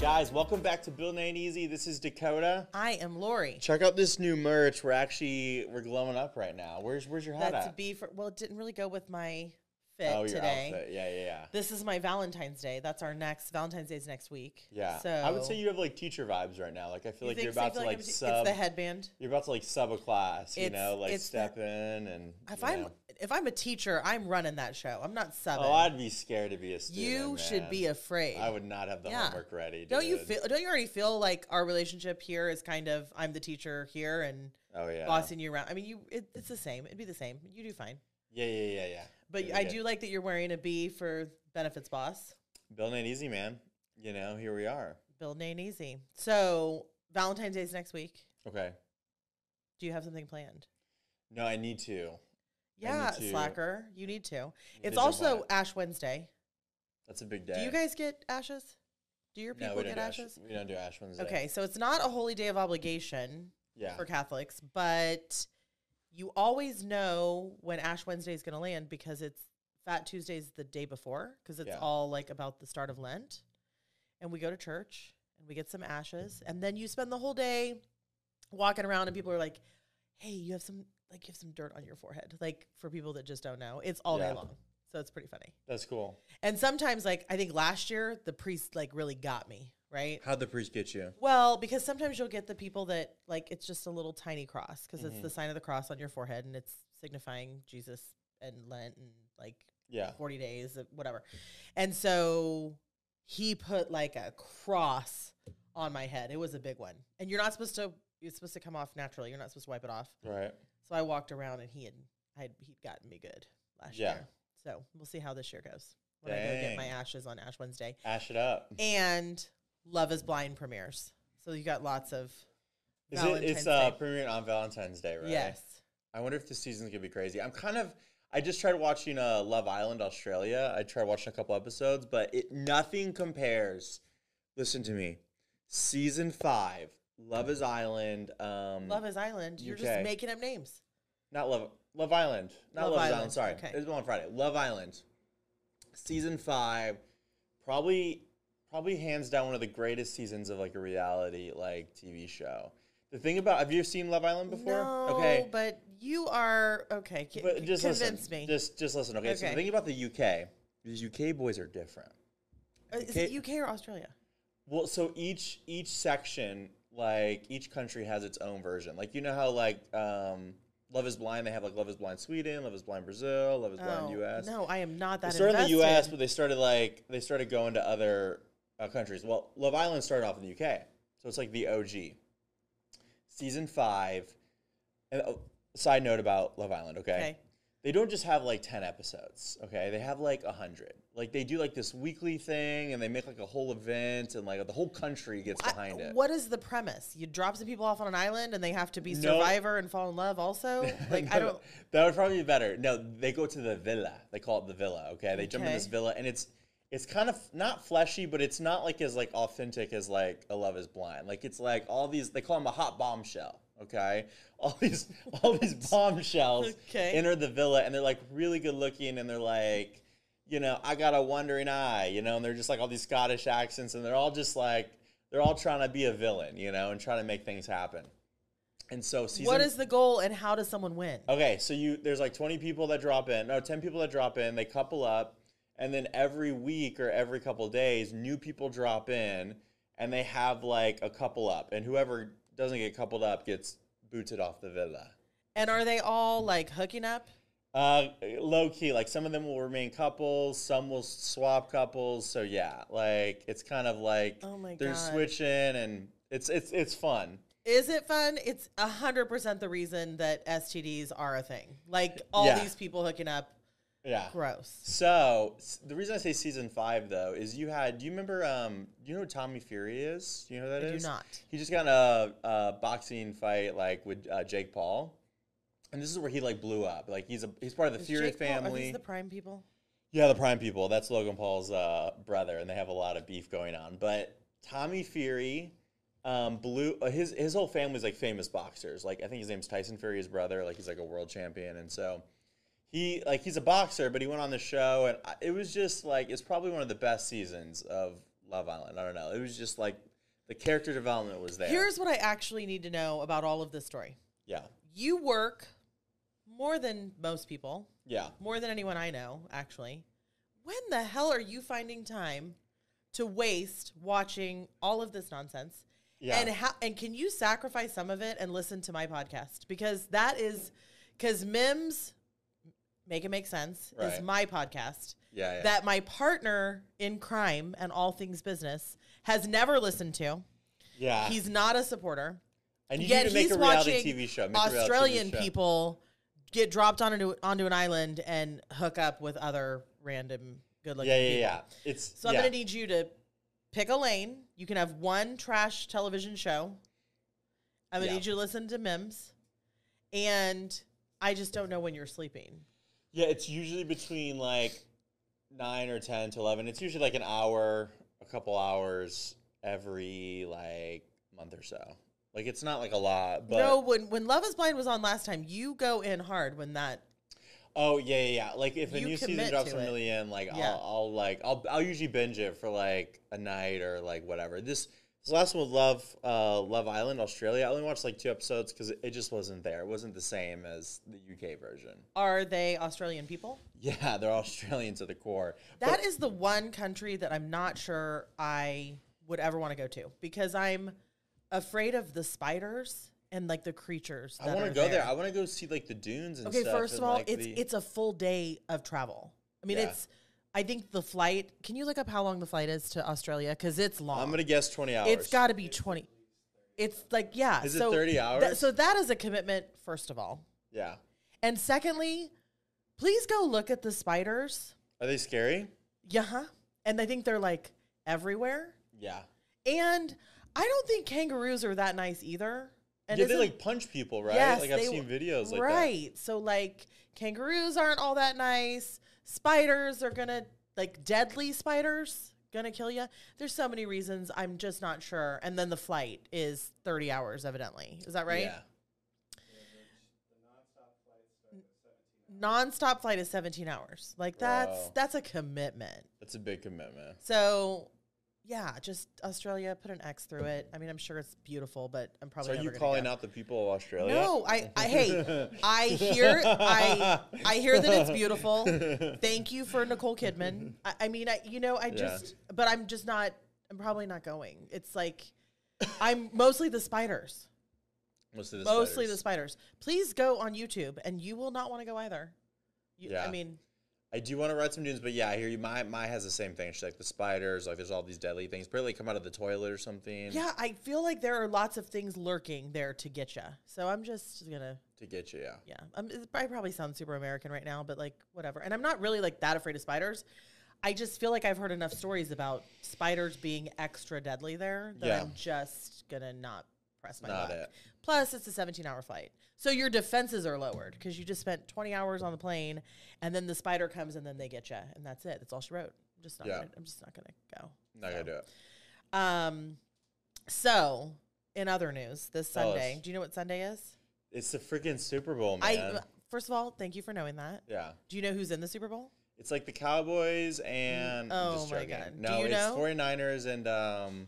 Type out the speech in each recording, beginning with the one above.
Guys, welcome back to Building Ain't Easy. This is Dakota. I am Lori. Check out this new merch. We're actually we're glowing up right now. Where's where's your hat That's at? to be for well, it didn't really go with my Oh, fit oh, your today. outfit. Yeah, yeah, yeah. This is my Valentine's Day. That's our next Valentine's Day's next week. Yeah. So I would say you have like teacher vibes right now. Like I feel You like you're so? You about to feel like sub. It's the headband. You're about to like sub a class. You It's- know, like step the- in and. If you I'm know. if I'm a teacher, I'm running that show. I'm not subbing. Oh, I'd be scared to be a student. you should be afraid. I would not have the Yeah. homework ready. Don't you feel? Don't you already feel like our relationship here is kind of I'm the teacher here and Oh yeah. bossing you around? I mean, you it, it's the same. It'd be the same. You do fine. Yeah, yeah, yeah, yeah. But Really I good. do like that you're wearing a B for benefits boss. Bill ain't easy, man. You know, here we are. Building ain't easy. So Valentine's Day is next week. Okay. Do you have something planned? No, I need to. Yeah, to slacker. You need to. It's Vision also board. Ash Wednesday. That's a big day. Do you guys get ashes? Do your people don't get do Ash- ashes? we don't do Ash Wednesday. Okay, so it's not a holy day of obligation Yeah. for Catholics, but you always know when Ash Wednesday is going to land because it's Fat Tuesday's the day before because it's Yeah. all like about the start of Lent. And we go to church and we get some ashes and then you spend the whole day walking around and people are like, "Hey, you have some like you have some dirt on your forehead." Like for people that just don't know, it's all Yeah. day long. So it's pretty funny. That's cool. And sometimes like I think last year the priest like really got me, right? How'd the priest get you? Well, because sometimes you'll get the people that like it's just a little tiny cross because it's Mm-hmm. the sign of the cross on your forehead and it's signifying Jesus and Lent and like Yeah. 40 days, of whatever. And so he put like a cross on my head. It was a big one. And you're not supposed to, it's supposed to come off naturally. You're not supposed to wipe it off. Right. So I walked around and he had, I'd, he'd gotten me good last Yeah. year. So we'll see how this year goes when I go get my ashes on Ash Wednesday Ash it up. and Love is Blind premieres. So you got lots of. Is it, Valentine's it's uh, premiering on Valentine's Day, right? Yes. I wonder if the season's gonna be crazy. I'm kind of. I just tried watching uh, Love Island Australia. I tried watching a couple episodes, but it nothing compares. Listen to me. Season five, Love is Island. Um, Love is Island. You're UK. just making up names. Not Love Love Island. Not Love Love, Island, Island. Sorry, okay. it was on Friday. Love Island, season five, probably probably hands down one of the greatest seasons of like a reality like TV show. The thing about have you seen Love Island before? No, okay, but you are okay. c- but just convince listen. me. Just just listen. Okay, so the thing about the UK, these UK boys are different. Uh, is it UK or Australia? Well, so each each section, like each country has its own version. Like you know how like um, Love is Blind, they have like Love is Blind Sweden, Love is Blind Brazil, Love is Blind US. Oh, No, I am not They that. started in the. U.S., but they started like they started going to other uh, countries. Well, Love Island started off in the U.K., so it's like the OG. Season five. And oh, side note about Love Island, okay? Okay. They don't just have like ten episodes, okay? They have like a hundred. Like they do like this weekly thing, and they make like a whole event, and like the whole country gets I- behind it. What is the premise? You drop some people off on an island and they have to be No. survivor and fall in love. Also, like I don't. That would probably be better. No, they go to the villa. They call it the villa. Okay, they jump in this villa, and it's it's kind of not fleshy, but it's not like as like authentic as like a Love Is Blind. Like it's like all these. They call them a hot bombshell. Okay, all these all these bombshells Okay. enter the villa, and they're like really good looking, and they're like. You know, I got a wandering eye, you know, and they're just like all these Scottish accents, and they're all just like, they're all trying to be a villain, you know, and trying to make things happen. And so, season What is the goal and how does someone win? Okay, so you there's like 20 people that drop in, no, 10 people that drop in, they couple up, and then every week or every couple days, new people drop in, and they have like a couple up, and whoever doesn't get coupled up gets booted off the villa. And are they all like hooking up? Uh, low key, like some of them will remain couples, some will swap couples. So yeah, like it's kind of like Oh my they're God. switching, and it's it's it's fun. Is it fun? It's a hundred percent the reason that STDs are a thing. Like all Yeah. these people hooking up, Yeah. gross. So s- the reason I say season five though is you had. Do you remember? Um, do you know who Tommy Fury is? Do you know who that I is? do not. He just got in a, a boxing fight like with uh, Jake Paul, and this is where he like blew up. Like he's a he's part of the Is Fury Jake Paul- are family. these the Prime people? Yeah, the Prime people. That's Logan Paul's uh, brother, and they have a lot of beef going on. But Tommy Fury um, blew uh, his his whole family's like famous boxers. Like I think his name's Tyson Fury, his brother. Like he's like a world champion, and so he like he's a boxer, but he went on the show, and I- it was just like it's probably one of the best seasons of Love Island. I don't know. It was just like the character development was there. Here's what I actually need to know about all of this story. yeah, You work more than most people, yeah. more than anyone I know, actually. When the hell are you finding time to waste watching all of this nonsense? Yeah. And how and can you sacrifice some of it and listen to my podcast? Because that is because Mims make it make sense is my podcast Yeah, yeah. that my partner in crime and all things business has never listened to. yeah. He's not a supporter. And need Yet you to make a reality watching TV show. Make a reality TV Australian show. people get dropped onto onto an island and hook up with other random good looking Yeah, yeah, people. yeah. It's So I'm yeah. gonna need you to pick a lane. You can have one trash television show. I'm gonna Yeah. need you to listen to Mims, and I just don't know when you're sleeping. Yeah, it's usually between like nine or ten to eleven. It's usually like an hour, a couple hours every like month or so. Like it's not like a lot, but no, when when Love Is Blind was on last time, you go in hard when that. oh yeah, yeah, yeah. Like if a You new season commit drops to a it. million, like Yeah. I'll, I'll like I'll I'll usually binge it for like a night or like whatever. This last one with Love uh, Love Island Australia, I only watched like two episodes because it, it just wasn't there. It wasn't the same as the UK version. Are they Australian people? Yeah, they're Australian to the core. That is the one country that I'm not sure I would ever want to go to because I'm afraid of the spiders and like the creatures. I want to go there. there. I want to go see like the dunes and Okay, stuff. first of and, all, like, it's the- it's a full day of travel. I mean, Yeah. it's. I think the flight. Can you look up how long the flight is to Australia? Because it's long. I'm gonna guess 20 hours. It's got to be twenty. It's like yeah. Is it 30 tha- hours? so that is a commitment. First of all, Yeah. and secondly, please go look at the spiders. Are they scary? Yeah, and I think they're like everywhere. Yeah. And I don't think kangaroos are that nice either. And yeah, they like punch people, right? Yes, like I've they- seen videos like right. So like kangaroos aren't all that nice. Spiders are gonna like deadly spiders gonna kill you. There's so many reasons. I'm just not sure. And then the flight is 30 hours, evidently. Is that right? Yeah. Non-stop flight is 17 hours. Like that's Bro. that's a commitment. That's a big commitment. So yeah, just Australia. Put an X through it. I mean, I'm sure it's beautiful, but I'm So probably are you calling go. out the people of Australia? No, I, I hey, I hear I I hear that it's beautiful. Thank you for Nicole Kidman. I, I mean, I you know, I Yeah. just but I'm just not I'm probably not going. It's like I'm mostly the spiders. Most of the mostly spiders. the spiders. Please go on YouTube and you will not want to go either. You, I mean, I do want to ride some dunes, but yeah, I hear you. My my has the same thing. She's like the spiders, like there's all these deadly things. Probably come out of the toilet or something. yeah, I feel like there are lots of things lurking there to get you. So I'm just gonna To get you, yeah. yeah, um, it- I probably sound super American right now, but like whatever. And I'm not really like that afraid of spiders. I just feel like I've heard enough stories about spiders being extra deadly there that Yeah. I'm just gonna not press my Not luck. it. Plus, it's a 17 hour flight, so your defenses are lowered because you just spent 20 hours on the plane, and then the spider comes and then they get you, and that's it. That's all she wrote. I'm just not. Yeah. Gonna, I'm just not gonna go. Not gonna do it. Um, so in other news, this Sunday, do you know what Sunday is? It's the freaking Super Bowl, I man. first of all, thank you for knowing that. yeah. Do you know who's in the Super Bowl? It's like the Cowboys and Oh my joking. God. No, it's know? 49ers and um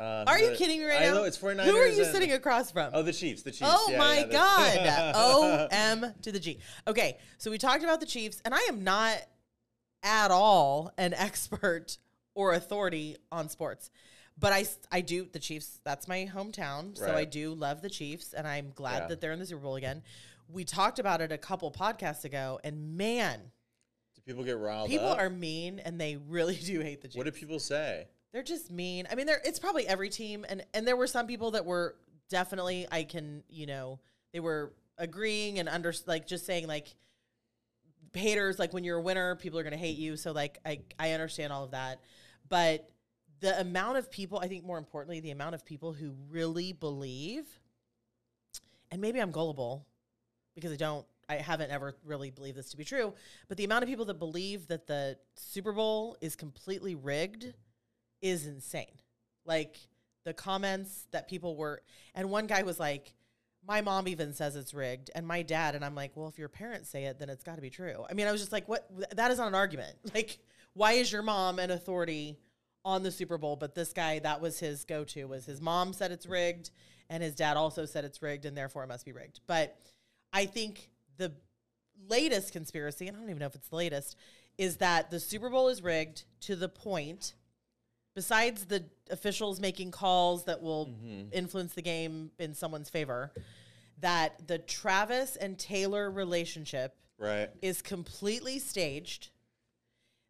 uh, Are you kidding me right I now? know it's 49ers. Who are you and- sitting across from? Oh, the Chiefs. The Chiefs. Oh Yeah, my yeah, God. O M to the G. Okay, so we talked about the Chiefs, and I am not at all an expert or authority on sports. But I, I do, the Chiefs, that's my hometown. So I do love the Chiefs, and I'm glad Yeah. that they're in the Super Bowl again. We talked about it a couple podcasts ago, and man, Do people get riled people up? are mean, and they really do hate the Chiefs. What do people say? They're just mean. I mean, there it's probably every team, and and there were some people that were definitely I can you know they were agreeing and under like just saying like haters like when you're a winner people are gonna hate you so like I I understand all of that, but the amount of people I think more importantly the amount of people who really believe, and maybe I'm gullible because I don't I haven't ever really believed this to be true, but the amount of people that believe that the Super Bowl is completely rigged is insane. Like the comments that people were, and one guy was like, my mom even says it's rigged, and my dad, and I'm like, well, if your parents say it, then it's got to be true. I mean, I was just like, what? That is not an argument. Like, why is your mom an authority on the Super Bowl? But this guy, that was his go to, was his mom said it's rigged, and his dad also said it's rigged, and therefore it must be rigged. But I think the latest conspiracy, and I don't even know if it's the latest, is that the Super Bowl is rigged to the point, besides the officials making calls that will influence the game in someone's favor, that the Travis and Taylor relationship Right. is completely staged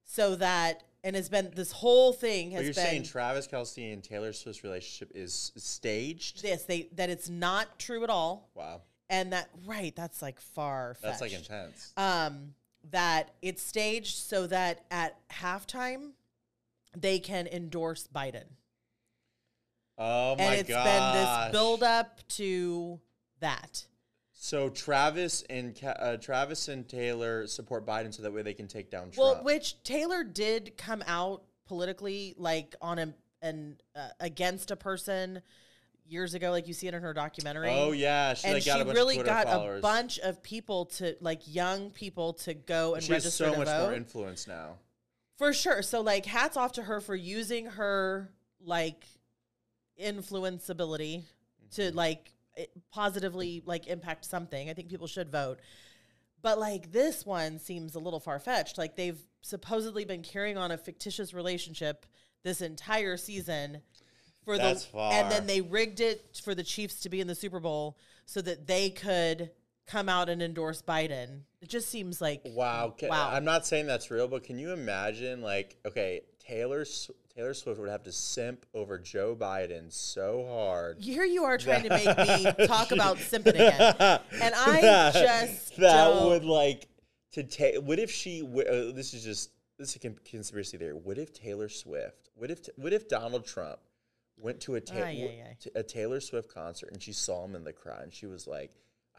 so that and has been this whole thing But has you're been saying Travis Kelce and Taylor Swift's relationship is staged? Yes, they that it's not true at all Wow. and that right that's like far That's like intense. um that it's staged so that at halftime they can endorse Biden Oh my god! and it's gosh. been this build up to that So Travis and uh, Travis and Taylor support Biden so that way they can take down Trump. well which Taylor did come out politically like on a an uh, against a person years ago like you see it in her documentary oh yeah, she and like got she a bunch really of got followers. a bunch of people to like young people to go and she has register so to much vote more influence now. For sure. So like, hats off to her for using her like influence ability Mm-hmm. to like positively like impact something. I think people should vote. But like this one seems a little far fetched. Like they've supposedly been carrying on a fictitious relationship this entire season for That's the and then they rigged it for the Chiefs to be in the Super Bowl so that they could come out and endorse Biden. It just seems like Wow. Ca- Wow. I'm not saying that's real, but can you imagine like okay, Taylor Taylor Swift would have to simp over Joe Biden so hard. Here you are trying to make me talk about simping again. And I just that don't- would like to take. What if she? Uh, this is just this is a conspiracy theory. What if Taylor Swift? What if what if Donald Trump went to a ta- Ay, w- ay, ay. to a Taylor Swift concert and she saw him in the crowd and she was like,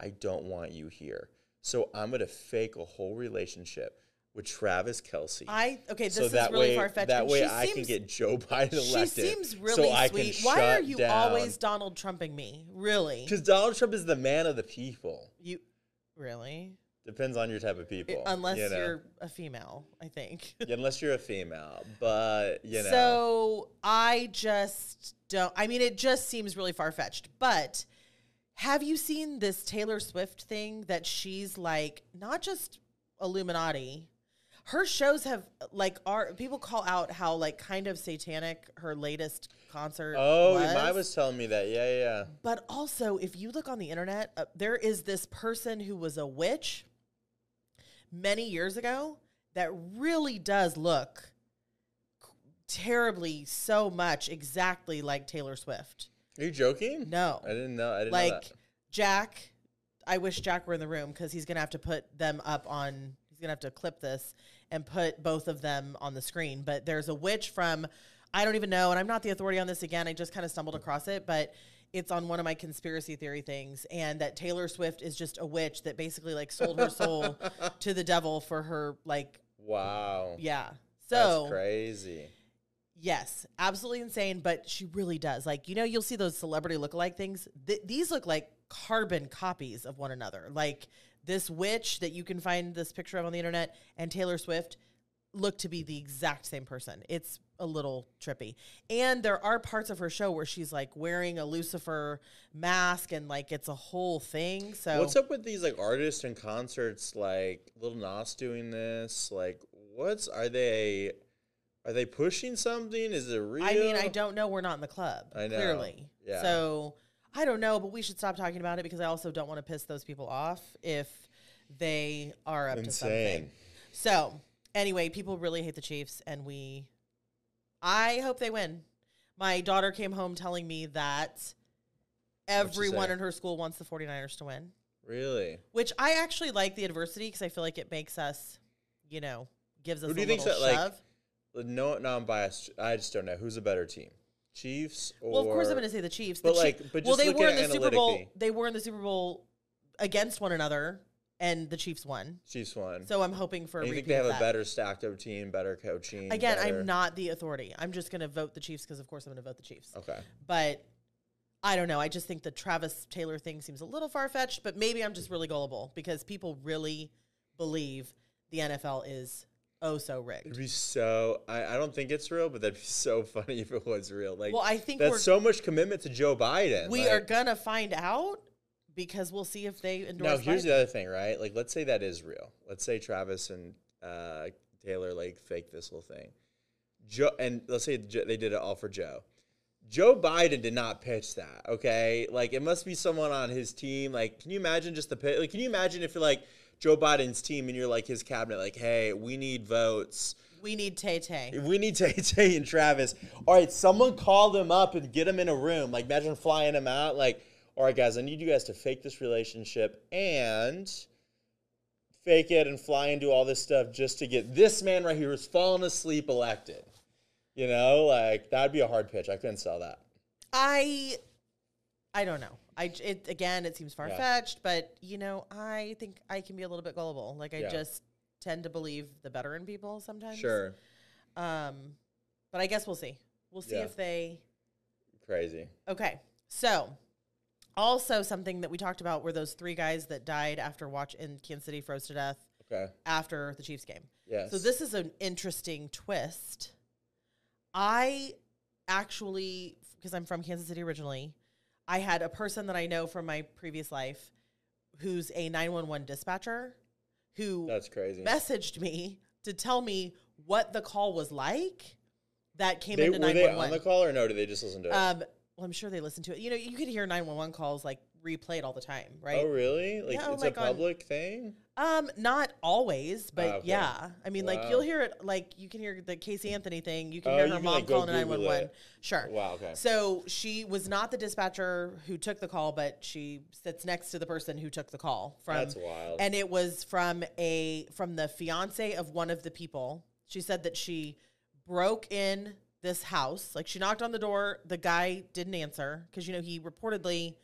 "I don't want you here." So I'm gonna fake a whole relationship with Travis Kelce. I okay. This so is that really way, far fetched. that way I can get Joe Biden She seems really so sweet. Why are you down. always Donald Trumping me? Really? Because Donald Trump is the man of the people. You really? Depends on your type of people. Unless you know? you're a female, I think. Yeah, unless you're a female, but you know, So I just don't. I mean, it just seems really far fetched. But have you seen this Taylor Swift thing that she's like not just Illuminati? Her shows have like are people call out how like kind of satanic her latest concert. oh, was. Was telling me that. Yeah, yeah. But also, if you look on the internet, uh, there is this person who was a witch many years ago that really does look terribly so much exactly like Taylor Swift. Are you joking? No. I didn't know. I didn't know Like that. Jack, I wish Jack were in the room because he's going to have to put them up on, he's going to have to clip this and put both of them on the screen. But there's a witch from, I don't even know, and I'm not the authority on this again. I just kind of stumbled across it, but it's on one of my conspiracy theory things. And that Taylor Swift is just a witch that basically like sold her soul to the devil for her, like, Wow. yeah. That's So, crazy. Yes, absolutely insane, but she really does. Like, you know, you'll see those celebrity lookalike things. Th- these look like carbon copies of one another. Like this witch that you can find this picture of on the internet and Taylor Swift look to be the exact same person. It's a little trippy. And there are parts of her show where she's like wearing a Lucifer mask and like it's a whole thing. So What's up with these like artists and concerts? Like Lil Nas doing this? Like, what's are they? Are they pushing something? Is it real? I mean, I don't know. We're not in the club. I know. Clearly. Yeah. So I don't know, but we should stop talking about it because I also don't want to piss those people off if they are up to something. So anyway, people really hate the Chiefs, and we. I hope they win. My daughter came home telling me that everyone in her school wants the 49ers to win, Really? which I actually like the adversity because I feel like it makes us, you know, gives us Who do a you little that, shove. like, No, no, I'm biased. I just don't know who's a better team, Chiefs or. Well, of course I'm going to say the Chiefs. The But, like, but well, they were in the Super Bowl. They were in the Super Bowl against one another, and the Chiefs won. Chiefs won. So I'm hoping for a And you think they have a better stacked up team, better coaching? Again, better- I'm not the authority. I'm just going to vote the Chiefs because, of course, I'm going to vote the Chiefs. Okay. But I don't know. I just think the Travis Taylor thing seems a little far fetched, but maybe I'm just really gullible because people really believe the NFL is oh so It'd be so. I, I don't think it's real, but that'd be so funny if it was real. Like, Well, I think that's so much commitment to Joe Biden. we like- are gonna find out because we'll see if they endorse. Now, here's Biden. the other thing, right? Like, let's say that is real. Let's say Travis and uh, Taylor like fake this whole thing. Joe, and let's say they did it all for Joe. Joe Biden did not pitch that. Okay, like it must be someone on his team. Like, can you imagine just the pit? Like, can you imagine if you're like Joe Biden's team and you're like his cabinet? Like, hey, we need votes. we need Tay Tay. We need Tay Tay and Travis. All right, someone call them up and get them in a room. Like, imagine flying them out. Like, all right, guys, I need you guys to fake this relationship and fake it and fly and do all this stuff just to get this man right here who's fallen asleep elected. You know, like that'd be a hard pitch. I couldn't sell that. I I don't know. I it again. It seems far fetched, but you know, I think I can be a little bit gullible. Like I Yeah. just tend to believe the better in people sometimes. Sure, Um, but I guess we'll see. We'll see Yeah. if they. crazy. Okay, so also something that we talked about were those three guys that died after watch in Kansas City froze to death Okay. after the Chiefs game. Yes. So this is an interesting twist. I actually, because I'm from Kansas City originally, I had a person that I know from my previous life who's a 911 dispatcher who That's crazy. messaged me to tell me what the call was like that came They, into were they 911. on the call or no? Did they just listen to it? Um, well, I'm sure they listen to it. You know, you could hear 911 calls like replayed all the time, right? oh, really? Like Yeah, it's like a on- public thing? Um, not always, but Ah, okay. yeah. I mean, like you'll hear it. Like you can hear the Casey Anthony thing. You can Oh, hear her can, mom like, calling nine one one. Sure. Wow. Okay. So she was not the dispatcher who took the call, but she sits next to the person who took the call from. That's wild. And it was from a from the fiance of one of the people. She said that she broke in this house. Like she knocked on the door, the guy didn't answer because you know he reportedly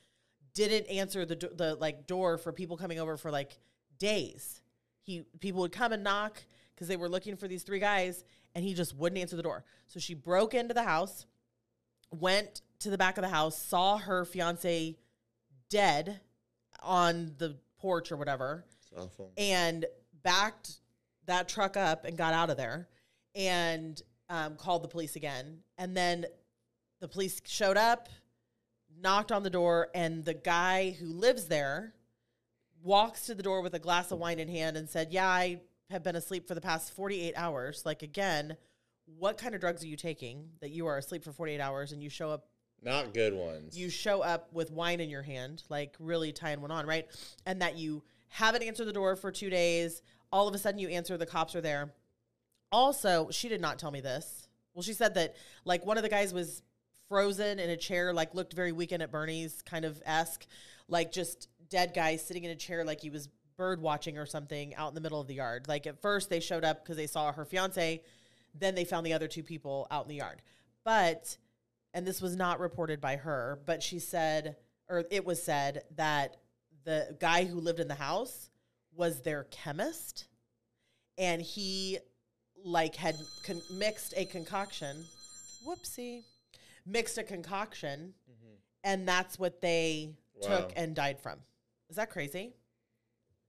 didn't answer the do- the like door for people coming over for like days. He people would come and knock because they were looking for these three guys, and he just wouldn't answer the door. So she broke into the house, went to the back of the house, saw her fiance dead on the porch or whatever, awful. and backed that truck up and got out of there and um, called the police again. And then the police showed up, knocked on the door, and the guy who lives there walks to the door with a glass of wine in hand and said, Yeah, I have been asleep for the past 48 hours. Like, again, what kind of drugs are you taking that you are asleep for 48 hours and you show up Not good ones. you show up with wine in your hand, like really tying one on, right? And that you haven't answered the door for two days. All of a sudden, you answer, the cops are there. Also, she did not tell me this. Well, she said that like one of the guys was frozen in a chair, like looked very weekend at Bernie's kind of esque, like just dead guy sitting in a chair, like he was bird watching or something out in the middle of the yard. Like at first, they showed up because they saw her fiance. Then they found the other two people out in the yard. But and this was not reported by her, but she said, or it was said that the guy who lived in the house was their chemist, and he like had con- mixed a concoction. Whoopsie, mixed a concoction, and that's what they Mm-hmm. Wow. took and died from. Is that crazy?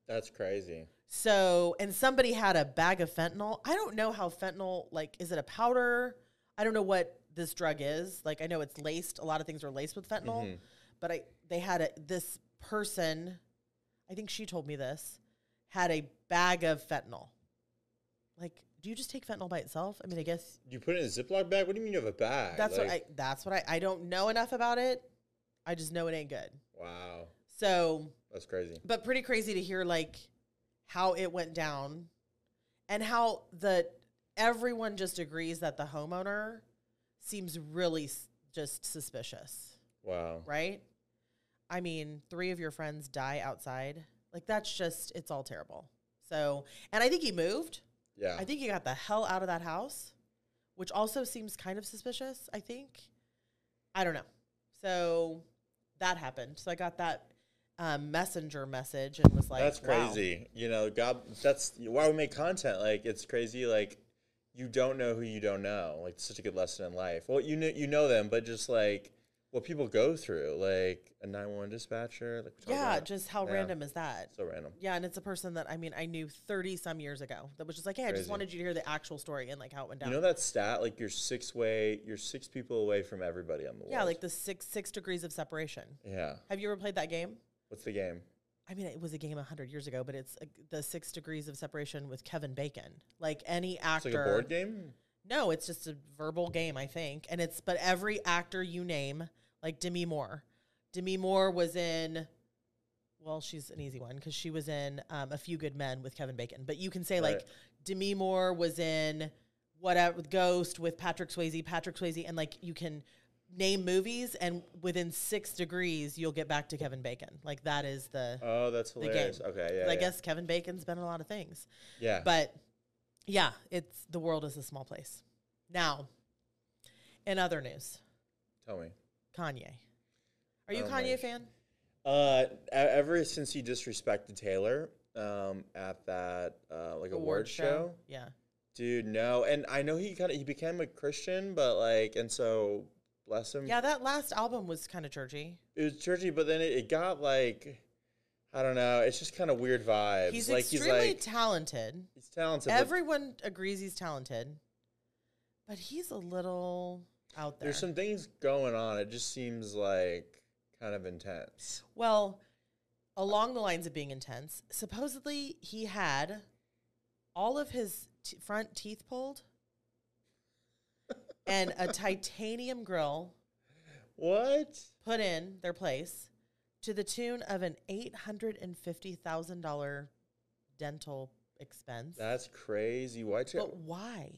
That's crazy. So, and somebody had a bag of fentanyl. I don't know how fentanyl, like, is it a powder? I don't know what this drug is. Like, I know it's laced. A lot of things are laced with fentanyl, Mhm. but I they had a this person. I think she told me this had a bag of fentanyl. Like, do you just take fentanyl by itself? I mean, I guess You put it in a Ziploc bag? What do you mean you have a bag? that's what I. That's what I. I don't know enough about it. I just know it ain't good. Wow. So That's crazy. but pretty crazy to hear like how it went down and how the everyone just agrees that the homeowner seems really s- just suspicious. Wow. right? I mean three of your friends die outside. Like that's just it's all terrible. So and i think he moved. Yeah. i think he got the hell out of that house which also seems kind of suspicious i think. I don't know. So that happened. So i got that um, messenger message and was like that's wow. crazy. You know, God, that's why we make content. Like, it's crazy. Like, you don't know who you don't know. Like, it's such a good lesson in life. Well, you know, you know them, but just like what people go through, like a nine one dispatcher. Like Yeah, about. just how Yeah. random is that? so random. Yeah, and it's a person that I mean I knew thirty some years ago that was just like, hey, I just wanted you to hear the actual story and like how it went down. You know that stat? Like you're six way, you're six people away from everybody on the world. yeah, like the six six degrees of separation. yeah. Have you ever played that game? What's the game? I mean, it was a game hundred years ago, but it's uh the six degrees of separation with Kevin Bacon. Like any It's actor, like a board game. No, it's just a verbal game, I think. And it's but every actor you name, like Demi Moore. Demi Moore was in well, she's an easy one because she was in um, A Few Good Men with Kevin Bacon. But you can say like Demi Moore was in whatever Ghost with Patrick Swayze, Patrick Swayze, and like you can name movies and within six degrees you'll get back to Kevin Bacon. Like that is the Oh, that's the game. hilarious. Okay, yeah. I yeah. guess Kevin Bacon's been a lot of things. Yeah. But yeah, it's the world is a small place. Now, in other news, Tell me. Kanye. Are you Oh Kanye my- fan? Uh, ever since he disrespected Taylor, um, at that uh like award, show, Yeah. dude, no. And I know he kind of he became a Christian, but like, and so bless him. Yeah, that last album was kind of churchy. it was churchy, but then it, it got like, I don't know. It's just kind of weird vibes. He's like extremely he's like talented. he's talented. Everyone agrees he's talented, but he's a little out there. there's some things going on. It just seems like kind of intense. Well, along the lines of being intense, supposedly he had all of his t- front teeth pulled and a titanium grill What? put in their place to the tune of an $850,000 dental expense. That's crazy. Why? T- but why?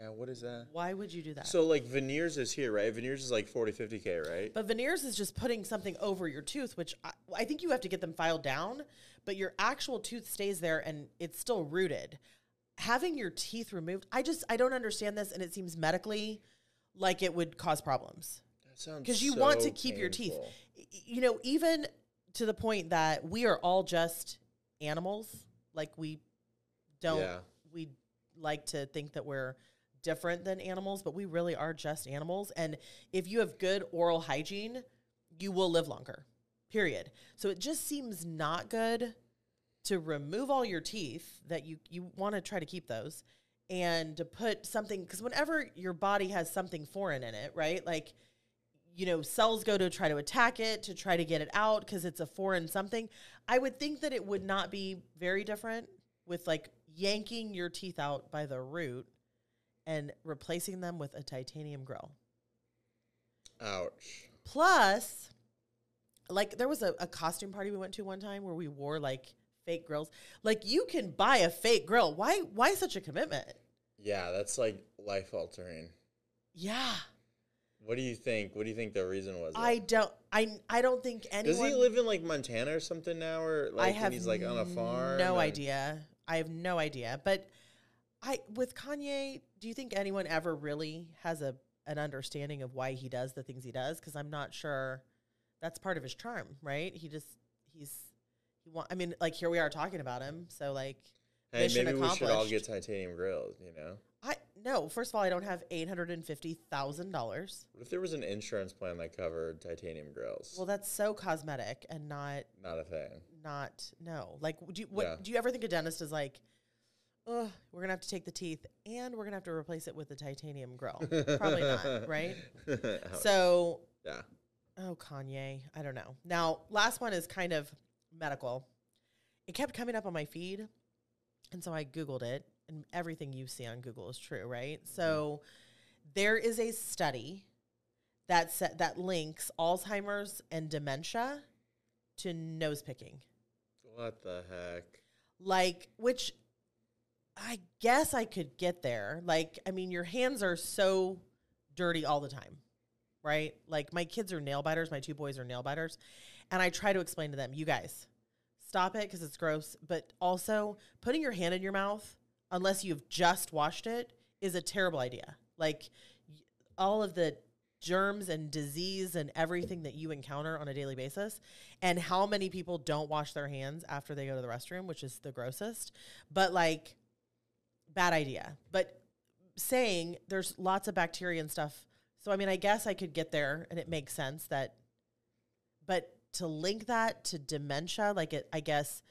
yeah. What is that? Why would you do that? So like veneers is here, right? Veneers is like 40, 50 k, right? But veneers is just putting something over your tooth, which I, I think you have to get them filed down, but your actual tooth stays there and it's still rooted. Having your teeth removed, I just I don't understand this, and it seems medically like it would cause problems That sounds because you want to so keep your teeth. You know, even to the point that we are all just animals. Like we don't Yeah. we like to think that we're different than animals, but we really are just animals. And if you have good oral hygiene, you will live longer. Period. So it just seems not good to remove all your teeth that you you want to try to keep those and to put something because whenever your body has something foreign in it, right? Like you know, cells go to try to attack it to try to get it out because it's a foreign something. I would think that it would not be very different with like yanking your teeth out by the root and replacing them with a titanium grill. Ouch. Plus, like there was a, a costume party we went to one time where we wore like fake grills. Like you can buy a fake grill. Why why such a commitment? Yeah, that's like life altering. Yeah. What do you think? What do you think the reason was? I don't I I don't think anyone Does he live in like Montana or something now, or like I and have he's like on a farm? No and- idea. I have no idea. But I with Kanye, do you think anyone ever really has a an understanding of why he does the things he does? Because I'm not sure. That's part of his charm, right? He just he's he want. I mean, like here we are talking about him. So like, Hey, mission maybe we should all get titanium grills. You know, I no. First of all, I don't have eight hundred and fifty thousand dollars. what if there was an insurance plan that covered titanium grills? Well, that's so cosmetic and not Not a thing. not no. Like, do you what Yeah. do you ever think a dentist is like? Oh, we're gonna have to take the teeth and we're gonna have to replace it with a titanium grill. Probably not, right? So, yeah. oh Kanye, I don't know. Now, last one is kind of medical. It kept coming up on my feed, and so I googled it, and everything you see on Google is true, right? Mm-hmm. So, there is a study that sa- that links Alzheimer's and dementia to nose picking. What the heck? like which i guess i could get there like i mean your hands are so dirty all the time right like my kids are nail biters my two boys are nail biters and i try to explain to them you guys stop it because it's gross but also putting your hand in your mouth unless you've just washed it is a terrible idea. Like all of the germs and disease and everything that you encounter on a daily basis and how many people don't wash their hands after they go to the restroom which is the grossest but like bad idea. But saying there's lots of bacteria and stuff So I mean, I guess I could get there, and it makes sense that, but to link that to dementia, like it, I guess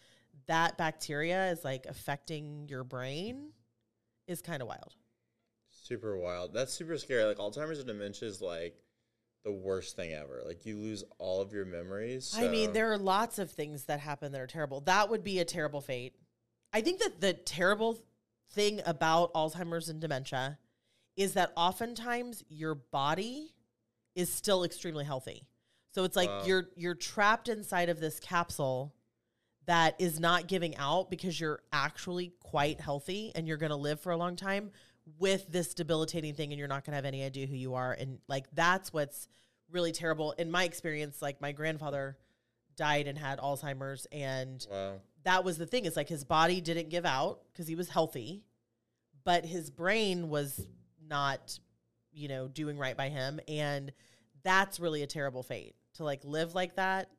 that bacteria is like affecting your brain, is kind of wild. Super wild. That's super scary. Like Alzheimer's and dementia is like the worst thing ever. Like you lose all of your memories. I mean, there are lots of things that happen that are terrible. That would be a terrible fate. I think that the terrible thing about Alzheimer's and dementia is that oftentimes your body is still extremely healthy. So it's like Wow. you're you're trapped inside of this capsule that is not giving out because you're actually quite healthy and you're going to live for a long time with this debilitating thing and you're not going to have any idea who you are. And like that's what's really terrible. In my experience like my grandfather died and had alzheimer's and Wow. that was the thing. Is like his body didn't give out because he was healthy but his brain was not you know doing right by him. And that's really a terrible fate to like live like that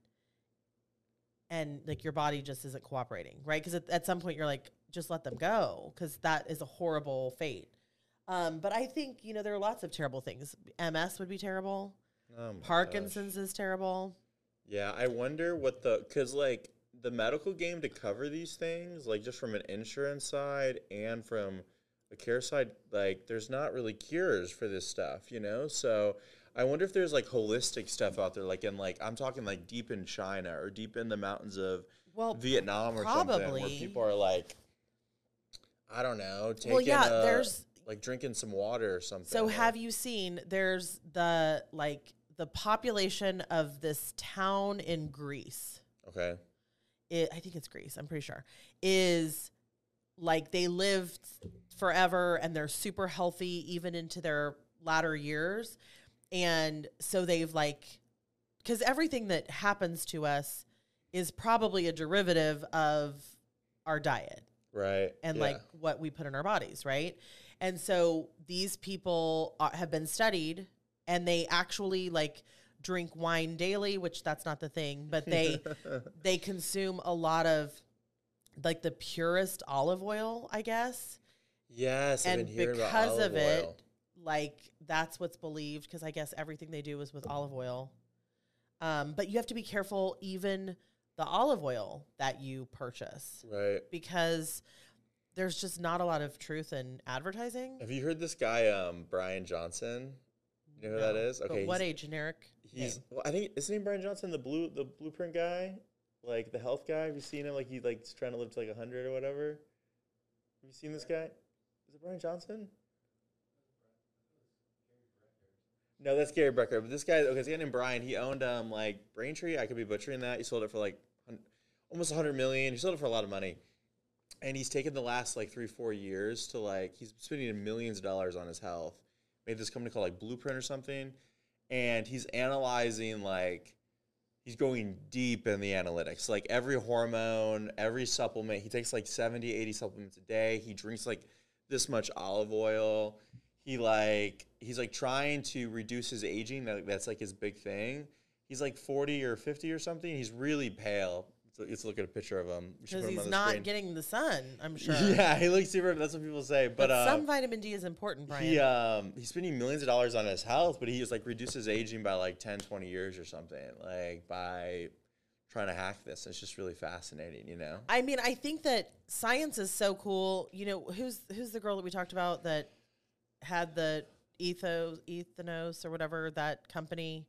and like your body just isn't cooperating right? Because at, at some point you're like just let them go because that is a horrible fate. Um, but i think you know there are lots of terrible things. Ms would be terrible. Oh my gosh. parkinson's is terrible. Yeah, I wonder what the cuz like the medical game to cover these things, like just from an insurance side and from a care side, like there's not really cures for this stuff, you know? So I wonder if there's like holistic stuff out there like in like I'm talking like deep in China or deep in the mountains of well Vietnam or something where people are like I don't know, taking well yeah a- there's like drinking some water or something. So like- have you seen there's the like the population of this town in Greece. Okay. It, I think it's Greece, I'm pretty sure. Is like they lived forever and they're super healthy even into their latter years. And so they've like cuz everything that happens to us is probably a derivative of our diet Right. and yeah. like what we put in our bodies, right? And so these people are, have been studied and they actually like drink wine daily, which that's not the thing, but they they consume a lot of like the purest olive oil, I guess. Yes, and been hearing about because of it, oil. Like that's what's believed because I guess everything they do is with olive oil. Um, but you have to be careful even the olive oil that you purchase Right. because there's just not a lot of truth in advertising. Have you heard this guy, um, Brian Johnson? You know who that No. is? But Okay, what a generic. he's name. well, I think is his name Brian Johnson, the blue the blueprint guy, like the health guy. Have you seen him? Like he like trying to live to like hundred or whatever. Have you seen this guy? Is it Brian Johnson? No, that's Gary Brecka. But this guy, okay, this guy named Brian. He owned um like Braintree. I could be butchering that. He sold it for like almost 100 million. He sold it for a lot of money. And he's taken the last like three, four years to like he's spending millions of dollars on his health. Made this company called like Blueprint or something, and he's analyzing like he's going deep in the analytics. Like every hormone, every supplement, he takes like 70, 80 supplements a day. He drinks like this much olive oil. He like he's like trying to reduce his aging. That, that's like his big thing. He's like 40 or 50 or something. He's really pale. So let's look at a picture of him. Because put him he's not screen. getting the sun, I'm sure. Yeah, he looks super. That's what people say. But, But, uh, some vitamin D is important, Brian. he um he's spending millions of dollars on his health, but he just like reduces aging by like 10, 20 years or something. Like by trying to hack this. It's just really fascinating, you know. I mean, I think that science is so cool. You know, who's who's the girl that we talked about that had the ethos ethnos or whatever that company,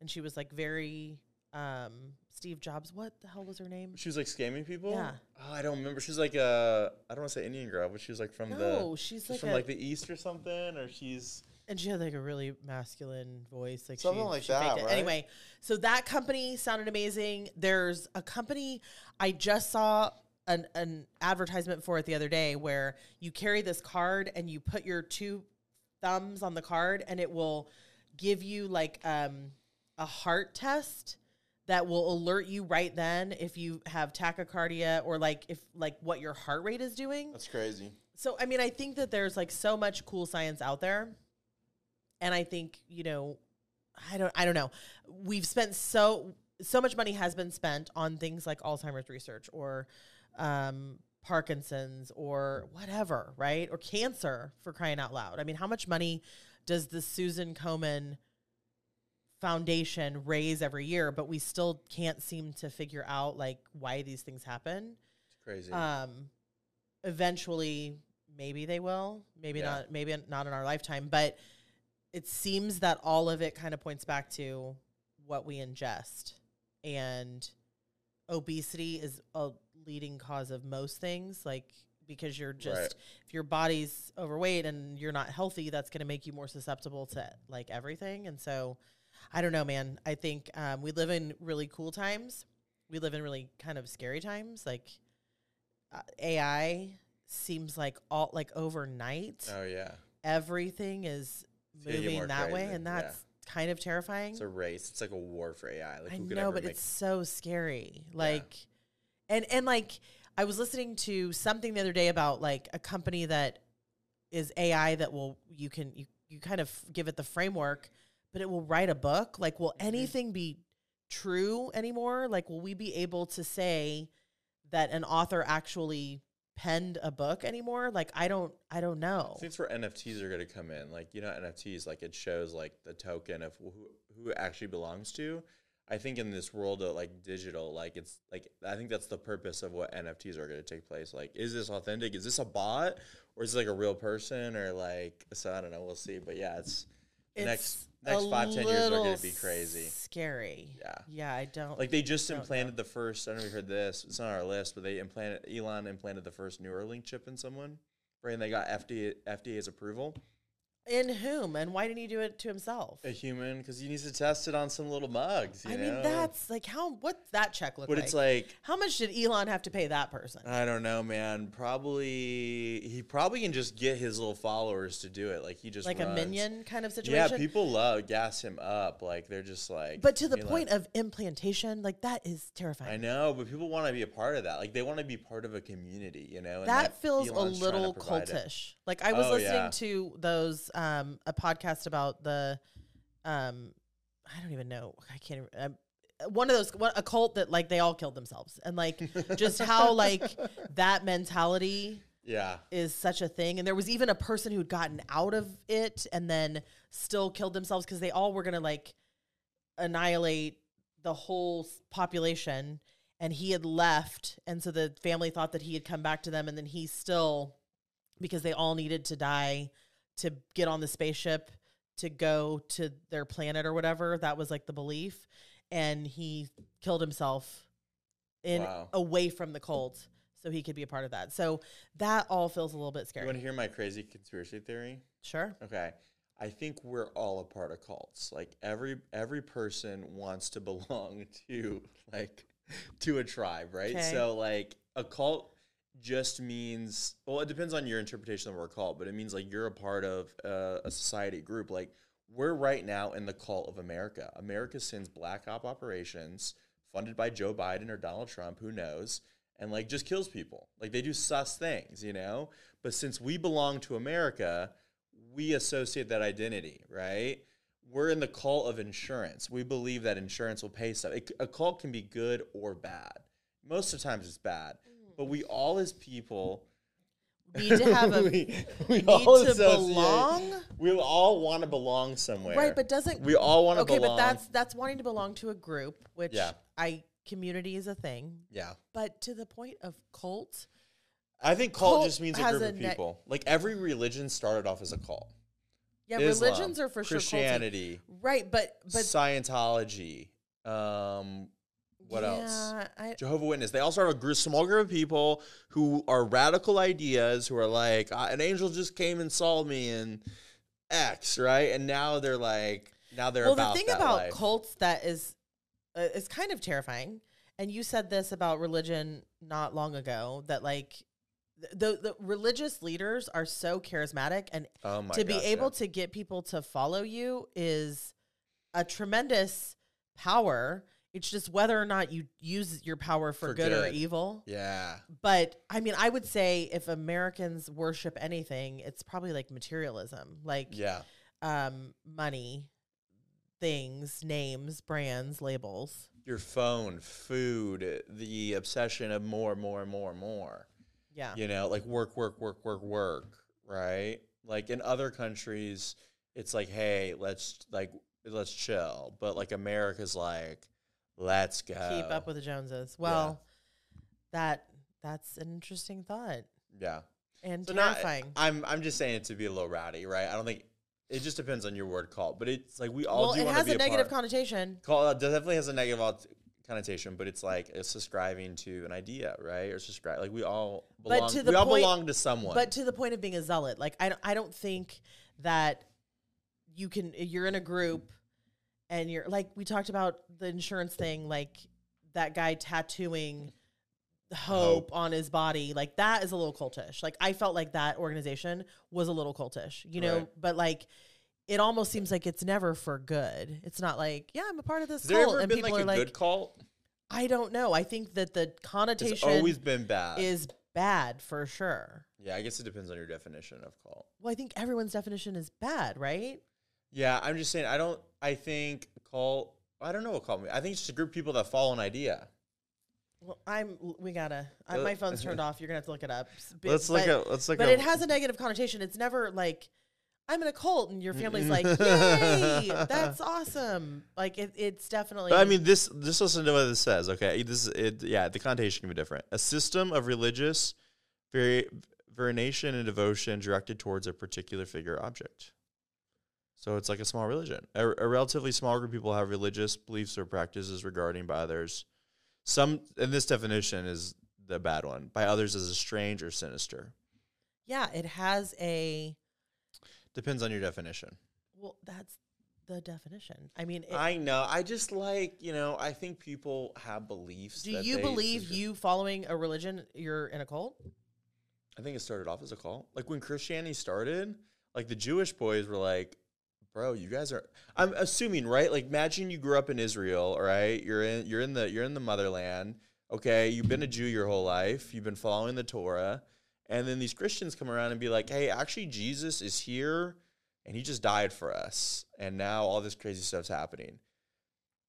and she was like very um Steve Jobs. What the hell was her name? She was like scamming people. Yeah. Oh, I don't remember. She's like uh I don't want to say Indian girl, but she was like from No, the she's she's like from a, like the east or something, or she's and she had like a really masculine voice, like Something she, like she that, right? Anyway, so that company sounded amazing. There's a company I just saw an an advertisement for it the other day where you carry this card and you put your two thumbs on the card and it will give you like um a heart test that will alert you right then if you have tachycardia or like if like what your heart rate is doing. that's crazy. So I mean, I think that there's like so much cool science out there, and I think you know, I don't, I don't know. We've spent so so much money has been spent on things like Alzheimer's research or um, Parkinson's or whatever, right? Or cancer for crying out loud. I mean, how much money does the Susan Komen Foundation raise every year, but we still can't seem to figure out like why these things happen. It's crazy. Um, eventually, maybe they will. Maybe Yeah. not. Maybe not in our lifetime. But it seems that all of it kind of points back to what we ingest, and obesity is a leading cause of most things. Like because you're just Right. if your body's overweight and you're not healthy, that's going to make you more susceptible to like everything. And so, I don't know, man. I think um, we live in really cool times. We live in really kind of scary times. Like uh, AI seems like all like overnight, oh yeah. everything is moving that way, and yeah. that's kind of terrifying. It's a race. It's like a war for AI. Like I know, but it's so scary. Like, and and like I was listening to something the other day about like a company that is AI that will you can you you kind of give it the framework, but it will write a book. Like, will Mm-hmm. anything be true anymore? Like, will we be able to say that an author actually penned a book anymore? Like, I don't I don't know. I think where NFTs are going to come in. Like you know, NFTs like it shows like the token of who who it actually belongs to. I think in this world of like digital, like it's like I think that's the purpose of what NFTs are going to take place. Like, is this authentic? Is this a bot or is it like a real person or like? So I don't know. We'll see. But yeah, it's the next next five ten years are going to be crazy. Scary. Yeah. Yeah, I don't Like they just Don't know. implanted the first. I don't know if you heard this. It's on our list, but they implanted Elon implanted the first Neuralink chip in someone, right? And they got FDA FDA's approval. In whom and why didn't he do it to himself? A human because he needs to test it on some little mugs. I know? mean, that's like how what's that check look But like? But it's like how much did Elon have to pay that person? I don't know, man. Probably he probably can just get his little followers to do it. Like he just like a minion kind of situation. Yeah, people love gas him up. Like they're just like. but to the point of implantation, like that is terrifying. I know, but people want to be a part of that. Like they want to be part of a community, you know. and, that like, feels Elon's a little provide it. cultish. Like I was Oh, listening yeah. to those um a podcast about the um I don't even know. I can't um, one of those one, a cult that like they all killed themselves and like just how like that mentality Yeah. is such a thing. And there was even a person who'd gotten out of it and then still killed themselves because they all were going to like annihilate the whole population. And he had left. And so the family thought that he had come back to them. And then he still, because they all needed to die to get on the spaceship to go to their planet or whatever. That was like the belief. And he killed himself in Wow. away from the cult so he could be a part of that. So that all feels a little bit scary. You want to hear my crazy conspiracy theory? Sure. Okay. I think we're all a part of cults. Like every every person wants to belong to like to a tribe, right? Okay. So like a cult just means well, it depends on your interpretation of the cult, but it means like you're a part of uh, a society group. Like we're right now in the cult of America. America sends black op operations funded by Joe Biden or Donald Trump, who knows, and like just kills people. Like they do sus things, you know? But since we belong to America, we associate that identity, right? We're in the cult of insurance. We believe that insurance will pay stuff. It, a cult can be good or bad. Most of the times it's bad. But we all as people Need to have a we, we need all to belong. We all want to belong somewhere. Right, but doesn't we all want to belong somewhere. Okay, belong. but that's that's wanting to belong to a group, which Yeah. I community is a thing. yeah. But to the point of cult, I think cult, Cult just means a group a of ne- people. like every religion started off as a cult. yeah, Islam, religions are for sure culty. Christianity, Right, but but Scientology. Um, what else? I, Jehovah Witness. They also have a gr- small group of people who are radical ideas, who are like, "Ah, an angel just came and saw me and X, right? And now they're like, now they're well, about the thing that about life. cults that is uh, is kind of terrifying. And you said this about religion not long ago that like the the religious leaders are so charismatic and oh my to be gosh, able yeah. to get people to follow you is a tremendous power. It's just whether or not you use your power for, For good, or evil. yeah, But I mean, I would say if Americans worship anything, it's probably like materialism, like yeah, um, money, things, names, brands, labels. your phone, food, the obsession of more, more, more, more. Yeah. you know like work work work work work right like in other countries it's like, hey, let's like let's chill. But like America's like, let's go. Keep up with the Joneses. Well, that that's an interesting thought yeah. and So not, terrifying. I'm I'm just saying it to be a little rowdy, right? I don't think it just depends on your word cult, but it's like we all well, do it has to be a negative part. connotation. Call definitely has a negative connotation, but it's like it's subscribing to an idea, right? Or subscribe like we all But belong. to the we all belong to someone. But to the point of being a zealot, like I don't, I don't think that you can. You're in a group, and you're like we talked about the insurance thing, like that guy tattooing hope, Hope. on his body, like that is a little cultish. Like I felt like that organization was a little cultish, you know. Right. But like. It almost seems like it's never for good. It's not like, yeah, I'm a part of this has there cult, ever and been people like are a like, good cult? I don't know. I think that the It's connotation always been bad. is bad for sure. yeah, I guess it depends on your definition of cult. Well, I think everyone's definition is bad, right? Yeah, I'm just saying. I don't. I think cult. I don't know what cult. means. I think it's just a group of people that follow an idea. Well, I'm. We gotta. I, Uh, my phone's turned off. You're gonna have to look it up. S- b- Let's look but, at. Let's look But it has a negative connotation. It's never like I'm in a cult and your family's like, "Yay, that's awesome!" Like it, it's definitely. But I mean, this just listen to what this says. Okay, this is it. Yeah, the connotation can be different. A system of religious vari- veneration and devotion directed towards a particular figure object. So it's like a small religion. A, a relatively small group of people have religious beliefs or practices regarding by others. Some, and this definition is the bad one. By others as a strange or sinister. yeah, it has a. Depends on your definition. Well, that's the definition. I mean, it, I know. I just like you know. I think people have beliefs. do you believe you following a religion? You're in a cult. I think it started off as a cult. Like when Christianity started, like the Jewish boys were like, "Bro, you guys are." I'm assuming, right? Like, imagine you grew up in Israel, all right? You're in, you're in the, you're in the motherland. Okay, you've been a Jew your whole life. You've been following the Torah, and then these Christians come around and be like, "Hey, actually, Jesus is here, and he just died for us, and now all this crazy stuff's happening."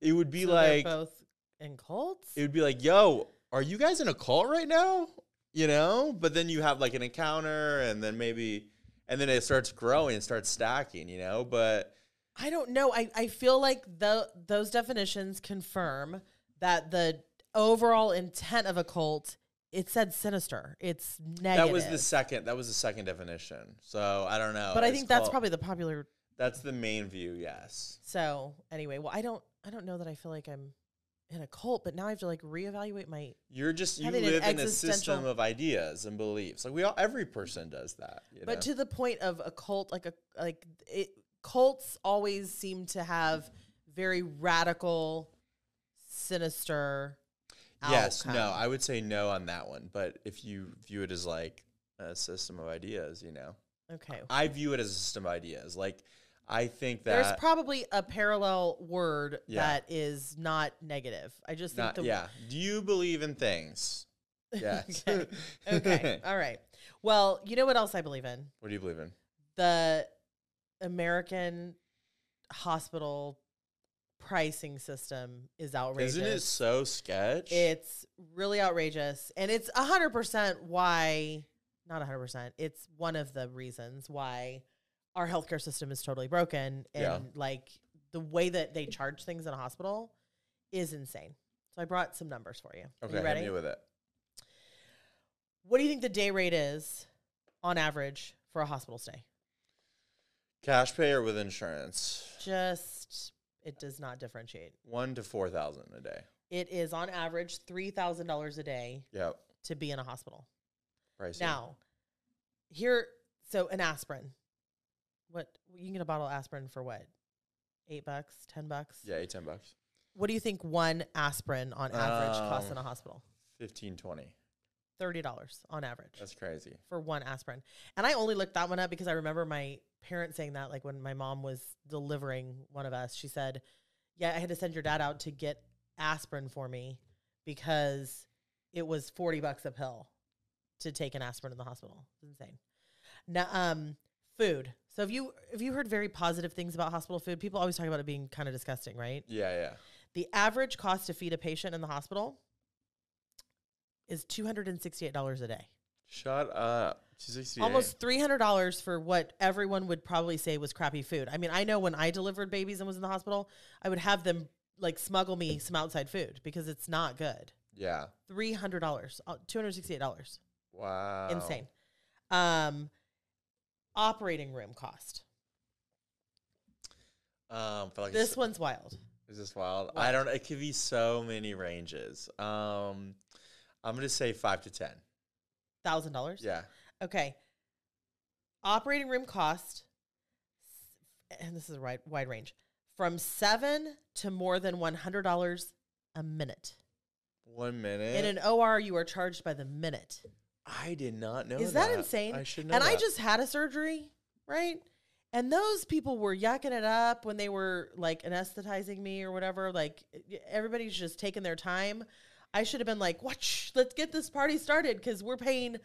It would be So like, both in cults. it would be like, yo, are you guys in a cult right now? You know? But then you have like an encounter and then maybe and then it starts growing and starts stacking, you know? But I don't know. I, I feel like the those definitions confirm that the overall intent of a cult it said sinister. It's negative. that was the second that was the second definition. So I don't know. But I think that's called- probably the popular. that's the main view, yes. So anyway, well, I don't I don't know that I feel like I'm in a cult, but now I have to like reevaluate my. You're just you live in a system of ideas and beliefs. Like we all every person does that. You But know? to the point of a cult, like a like it, cults always seem to have very radical, sinister. Yes, no. I would say no on that one. But if you view it as like a system of ideas, you know. Okay. I view it as a system of ideas. Like I think that There's probably a parallel word Yeah. that is not negative. I just think not, the yeah. Do you believe in things? Yes. okay. okay. All right. Well, you know what else I believe in? what do you believe in? The American hospital pricing system is outrageous. Isn't it so sketch? It's really outrageous. And it's 100% why, not 100%, it's one of the reasons why our healthcare system is totally broken. And Yeah. like the way that they charge things in a hospital is insane. So I brought some numbers for you. Are okay, you hit ready? me with it. What do you think the day rate is on average for a hospital stay? Cash pay or with insurance? Just, it does not differentiate. One to four thousand a day. It is on average $3,000 a day Yep. to be in a hospital. Pricing. Now, here, so an aspirin. What you can get a bottle of aspirin for what? Eight bucks, ten bucks. Yeah, eight, ten bucks. What do you think one aspirin on average costs in Um, a hospital? Fifteen, twenty. Thirty dollars on average That's crazy. for one aspirin. And I only looked that one up because I remember my parents saying that, like when my mom was delivering one of us, she said, "Yeah, I had to send your dad out to get aspirin for me because it was forty bucks a pill to take an aspirin in the hospital. It's insane." Now, um, food. So if you if you heard very positive things about hospital food, people always talk about it being kind of disgusting, right? Yeah, yeah. The average cost to feed a patient in the hospital is two hundred and sixty eight dollars a day. Shut up. 268. Almost three hundred dollars for what everyone would probably say was crappy food. I mean, I know when I delivered babies and was in the hospital, I would have them like smuggle me some outside food because it's not good. Yeah. Three hundred dollars, uh, two hundred sixty-eight dollars, Wow. insane. Um, operating room cost. Um, for like This one's wild. is this wild? I don't. It could be so many ranges. Um, I'm gonna say five to ten thousand dollars. Yeah. Okay. Operating room cost, and this is a wide, wide range, from seven to more than one hundred dollars a minute. One minute. In an OR, you are charged by the minute. I did not know. Is that, insane? I should know. And I just had a surgery, right? And those people were yucking it up when they were like anesthetizing me or whatever. Like everybody's just taking their time. I should have been like, "Watch, let's get this party started because we're paying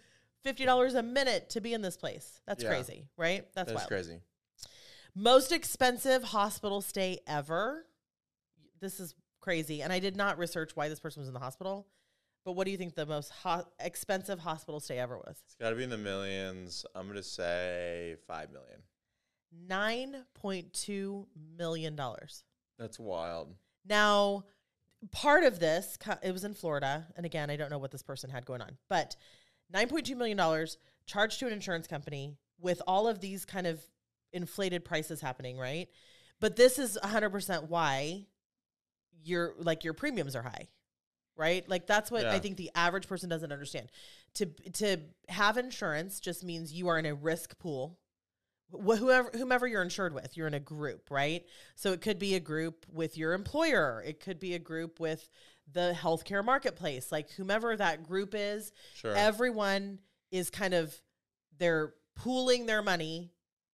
fifty dollars a minute to be in this place." That's Yeah. crazy, right? That's, That's wild. crazy. Most expensive hospital stay ever. This is crazy, and I did not research why this person was in the hospital. But what do you think the most ho- expensive hospital stay ever was? It's got to be in the millions. I'm gonna say five million. Nine point two million dollars. That's wild. Now, part of this it was in Florida, and again, I don't know what this person had going on, but nine point two million dollars charged to an insurance company with all of these kind of inflated prices happening, right? But this is hundred percent why your like your premiums are high, right? Like that's what I think the average person doesn't understand. To to have insurance just means you are in a risk pool wh- whoever whomever you're insured with you're in a group right so it could be a group with your employer it could be a group with the healthcare marketplace like whomever that group is Sure. everyone is kind of they're pooling their money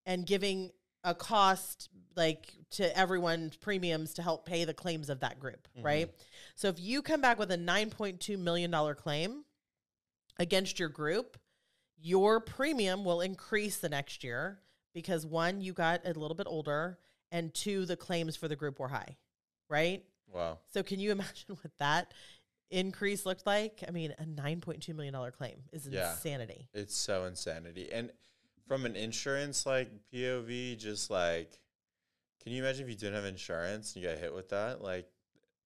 and giving a cost like to everyone's premiums to help pay the claims of that group mm-hmm. right so if you come back with a 9.2 million dollar claim against your group your premium will increase the next year because one you got a little bit older and two the claims for the group were high right wow. so can you imagine what that increase looked like i mean a 9.2 million dollar claim is Yeah. insanity It's so insanity. And from an insurance like POV, just like, can you imagine if you didn't have insurance and you got hit with that? Like,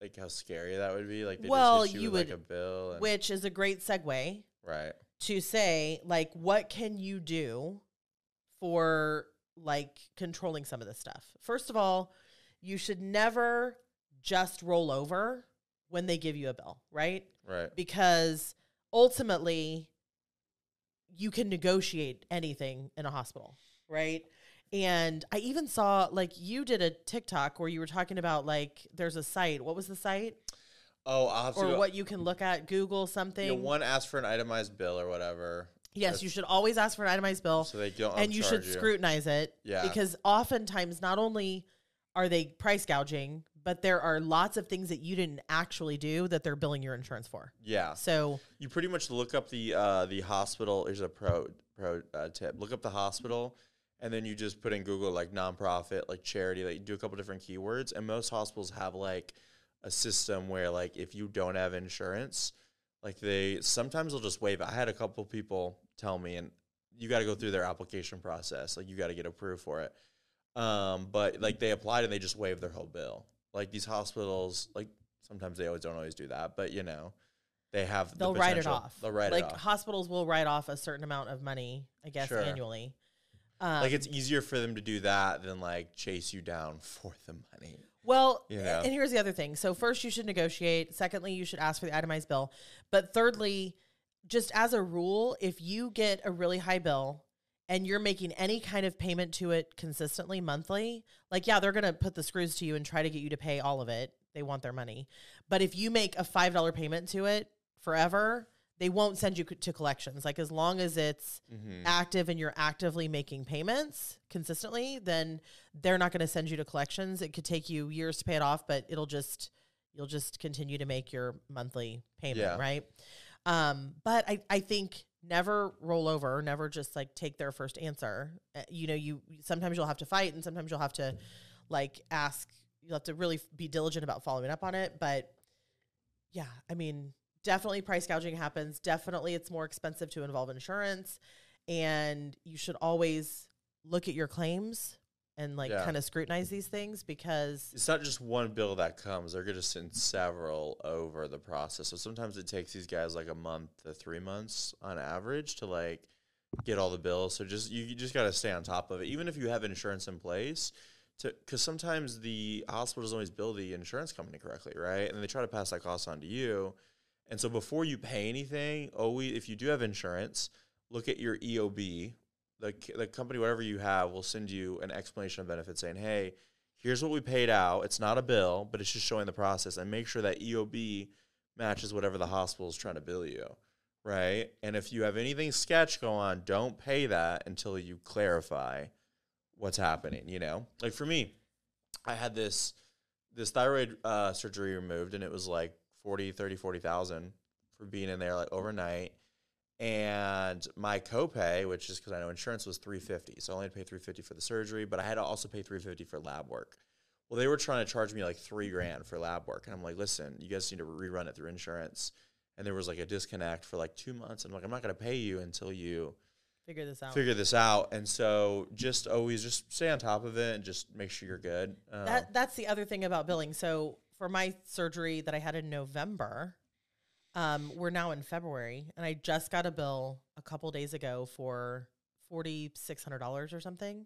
like how scary that would be. Like, they Well, just you, would- like a bill. And, which is a great segue right. to say like what can you do for like controlling some of this stuff first of all you should never just roll over when they give you a bill right Right. because ultimately you can negotiate anything in a hospital, right? And I even saw like you did a TikTok where you were talking about like there's a site. What was the site? Oh, I'll have to Or go. what you can look at, Google something. Yeah, one asked for an itemized bill or whatever. yes, you should always ask for an itemized bill So they don't and you should upcharge scrutinize it. Yeah. Because oftentimes not only are they price gouging, but there are lots of things that you didn't actually do that they're billing your insurance for. Yeah. So You pretty much look up the uh, the hospital. Here's a pro pro uh, tip. Look up the hospital, and then you just put in Google like nonprofit, like charity. Like you do a couple different keywords, and most hospitals have like a system where like if you don't have insurance, like they sometimes they'll just waive it. I had a couple people tell me, and you got to go through their application process. Like you got to get approved for it. Um, but like they applied and they just waived their whole bill. Like these hospitals, like sometimes they always don't always do that, but you know, they have the they'll write it potential- off. They'll write like it off. Like hospitals will write off a certain amount of money, I guess, Sure. annually. Um, like it's easier for them to do that than like chase you down for the money. well, you know. and here's the other thing. So first, you should negotiate. Secondly, you should ask for the itemized bill. But thirdly, just as a rule, if you get a really high bill and you're making any kind of payment to it consistently monthly, like yeah, they're gonna put the screws to you and try to get you to pay all of it. They want their money. But if you make a five dollar payment to it forever, they won't send you to collections. Like as long as it's Mm-hmm. active and you're actively making payments consistently, then they're not going to send you to collections. It could take you years to pay it off, but it'll just you'll just continue to make your monthly payment, Yeah. right? Um, but I, I think never roll over, never just like take their first answer. Uh, you know, you sometimes you'll have to fight and sometimes you'll have to like ask, you'll have to really be diligent about following up on it. But yeah, I mean, definitely price gouging happens. Definitely it's more expensive to involve insurance. And you should always look at your claims and like Yeah. kind of scrutinize these things because It's not just one bill that comes; they're going to send several over the process. So sometimes it takes these guys like a month to three months on average to like get all the bills. So just you, you just got to stay on top of it, even if you have insurance in place. To because sometimes the hospital doesn't always bill the insurance company correctly, right? And they try to pass that cost on to you. And so before you pay anything, always if you do have insurance, look at your EOB. The, the company, whatever you have, will send you an explanation of benefits saying, hey, here's what we paid out. It's not a bill, but it's just showing the process and make sure that EOB matches whatever the hospital is trying to bill you. Right. And if you have anything sketch go on, don't pay that until you clarify what's happening. You know, like for me, I had this this thyroid uh, surgery removed and it was like 40, 30, 40,000 for being in there like overnight. And my copay, which is because I know insurance was 350. So I only had to pay 350 for the surgery, but I had to also pay 350 for lab work. Well, they were trying to charge me like three grand for lab work. And I'm like, listen, you guys need to rerun it through insurance. And there was like a disconnect for like two months. And I'm like, I'm not going to pay you until you figure this out. figure this out. And so just always just stay on top of it and just make sure you're good. Um, that that's the other thing about billing. So for my surgery that I had in November, um, we're now in February, and I just got a bill a couple days ago for forty six hundred dollars or something,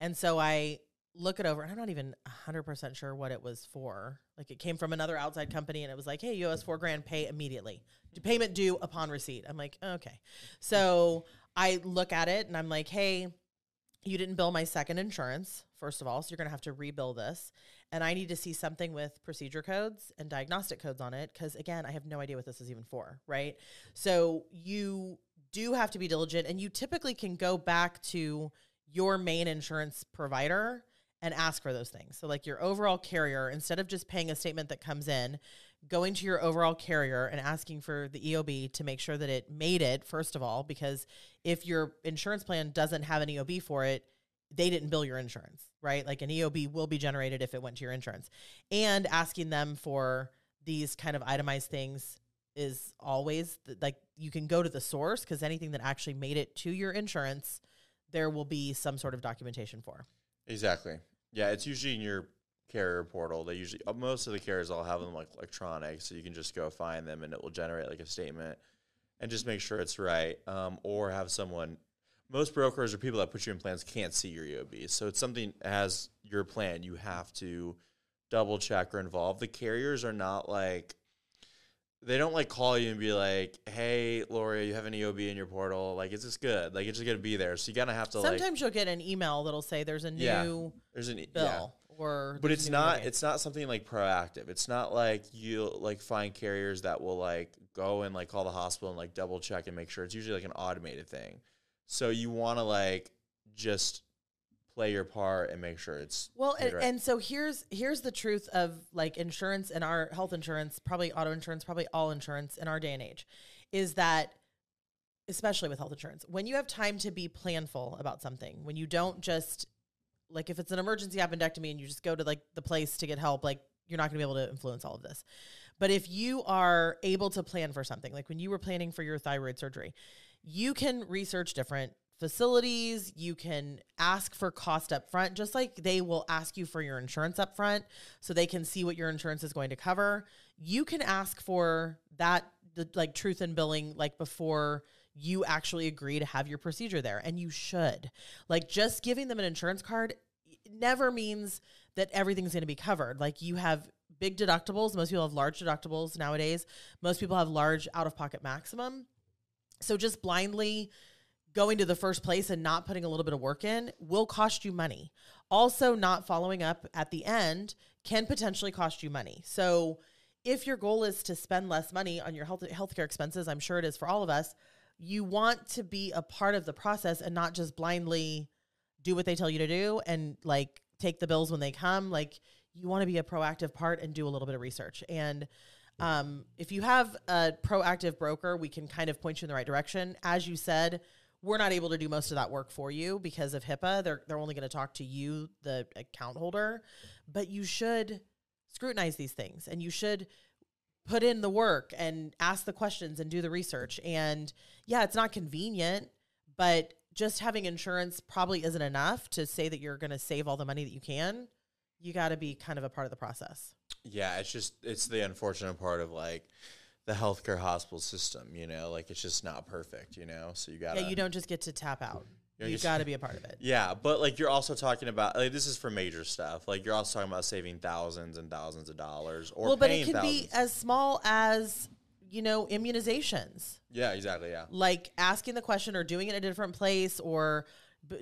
and so I look it over, and I'm not even hundred percent sure what it was for. Like it came from another outside company, and it was like, "Hey, you owe us four grand, pay immediately, payment due upon receipt." I'm like, okay, so I look at it, and I'm like, "Hey." You didn't bill my second insurance, first of all, so you're going to have to rebill this. And I need to see something with procedure codes and diagnostic codes on it because, again, I have no idea what this is even for, right? So you do have to be diligent, and you typically can go back to your main insurance provider and ask for those things. So, like your overall carrier, instead of just paying a statement that comes in, going to your overall carrier and asking for the EOB to make sure that it made it, first of all, because if your insurance plan doesn't have an EOB for it, they didn't bill your insurance, right? Like an EOB will be generated if it went to your insurance. And asking them for these kind of itemized things is always th- like you can go to the source because anything that actually made it to your insurance, there will be some sort of documentation for. Exactly. Yeah, it's usually in your carrier portal. They usually uh, most of the carriers all have them like electronic, so you can just go find them and it will generate like a statement and just make sure it's right. Um, or have someone. Most brokers or people that put you in plans can't see your EOB, so it's something as your plan you have to double check or involve. The carriers are not like they don't like call you and be like, "Hey, Lori, you have an EOB in your portal. Like, is this good? Like, it's just gonna be there." So you gotta have to like. Sometimes you'll get an email that'll say there's a new Yeah. There's an bill yeah. Or but it's not it's not something like proactive. It's not like you like find carriers that will like go and like call the hospital and like double check and make sure it's usually like an automated thing. So you want to like just play your part and make sure it's Well, and, right. and so here's here's the truth of like insurance and our health insurance, probably auto insurance, probably all insurance in our day and age, is that especially with health insurance, when you have time to be planful about something, when you don't just like if it's an emergency appendectomy and you just go to like the place to get help, like you're not going to be able to influence all of this. But if you are able to plan for something, like when you were planning for your thyroid surgery, you can research different facilities. You can ask for cost up front, just like they will ask you for your insurance up front so they can see what your insurance is going to cover. You can ask for that, the, like truth in billing, like before you actually agree to have your procedure there. And you should. Like just giving them an insurance card never means that everything's going to be covered. Like you have big deductibles. Most people have large deductibles nowadays. Most people have large out of pocket maximum. So just blindly going to the first place and not putting a little bit of work in will cost you money. Also, not following up at the end can potentially cost you money. So, if your goal is to spend less money on your health healthcare expenses, I'm sure it is for all of us, you want to be a part of the process and not just blindly do what they tell you to do and like take the bills when they come. Like you want to be a proactive part and do a little bit of research. And um, if you have a proactive broker, we can kind of point you in the right direction. As you said, we're not able to do most of that work for you because of HIPAA. They're they're only going to talk to you, the account holder, but you should scrutinize these things and you should put in the work and ask the questions and do the research. And yeah, it's not convenient, but just having insurance probably isn't enough to say that you're going to save all the money that you can. You got to be kind of a part of the process. Yeah, it's just it's the unfortunate part of like the healthcare hospital system, you know, like it's just not perfect, you know. So you got Yeah, you don't just get to tap out. You You got to be a part of it. Yeah, but like you're also talking about like this is for major stuff. Like you're also talking about saving thousands and thousands of dollars or well, but it can thousands. be as small as, you know, immunizations. yeah, exactly. Yeah. like asking the question or doing it in a different place or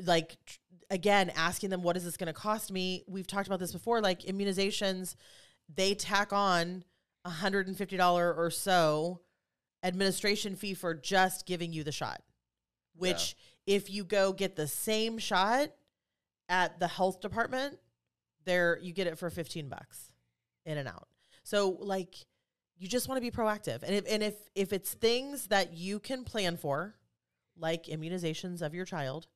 like again asking them what is this going to cost me we've talked about this before like immunizations they tack on a $150 or so administration fee for just giving you the shot which if you go get the same shot at the health department there you get it for 15 bucks in and out. So like you just want to be proactive. And if, and if if it's things that you can plan for like immunizations of your child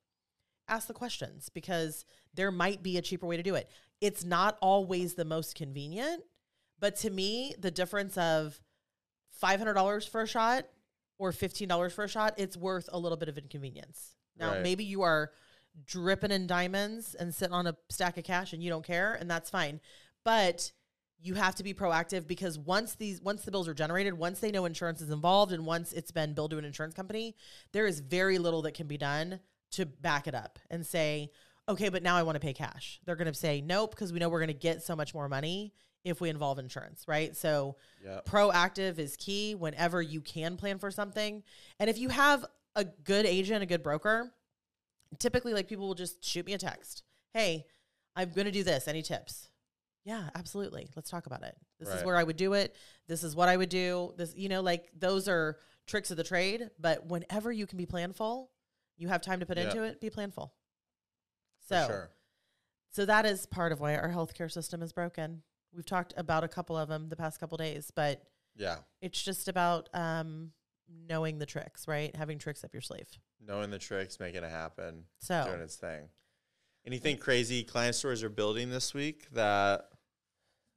ask the questions because there might be a cheaper way to do it. It's not always the most convenient but to me the difference of $500 for a shot or $15 for a shot it's worth a little bit of inconvenience now Right. maybe you are dripping in diamonds and sitting on a stack of cash and you don't care and that's fine but you have to be proactive because once these once the bills are generated once they know insurance is involved and once it's been billed to an insurance company there is very little that can be done to back it up and say okay but now i want to pay cash they're going to say nope because we know we're going to get so much more money if we involve insurance right so Yeah. proactive is key whenever you can plan for something and if you have a good agent a good broker typically like people will just shoot me a text. Hey i'm going to do this. Any tips? Yeah absolutely. Let's talk about it. This is where i would do it. This is what i would do. This you know like those are tricks of the trade but whenever you can be planful you have time to put Yeah. into it be planful. So sure. so that is part of why our healthcare system is broken. We've talked about a couple of them the past couple days but Yeah. it's just about um, knowing the tricks, right? Having tricks up your sleeve. Knowing the tricks, making it happen, So doing its thing. Anything crazy client stories are building this week that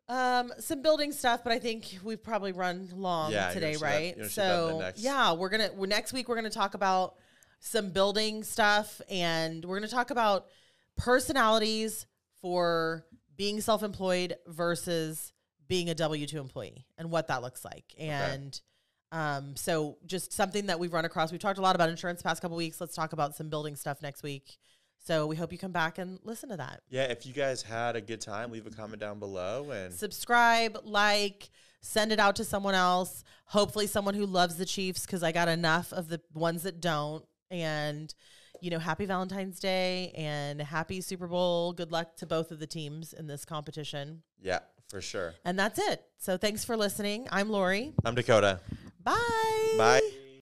um, some building stuff, but I think we've probably run long Yeah, today, wanna shoot that- right? you wanna shoot that So next- yeah, we're gonna we're, next week we're gonna talk about some building stuff, and we're gonna talk about personalities for being self-employed versus being a W two employee and what that looks like, and. Um, so just something that we've run across. We've talked a lot about insurance the past couple weeks. Let's talk about some building stuff next week. So we hope you come back and listen to that. yeah, if you guys had a good time, leave a comment down below and Subscribe, like, send it out to someone else. Hopefully, someone who loves the Chiefs because I got enough of the ones that don't. And, you know, happy Valentine's Day and happy Super Bowl. Good luck to both of the teams in this competition. yeah, for sure. And that's it. So thanks for listening. I'm Lori. I'm Dakota. Bye. Bye.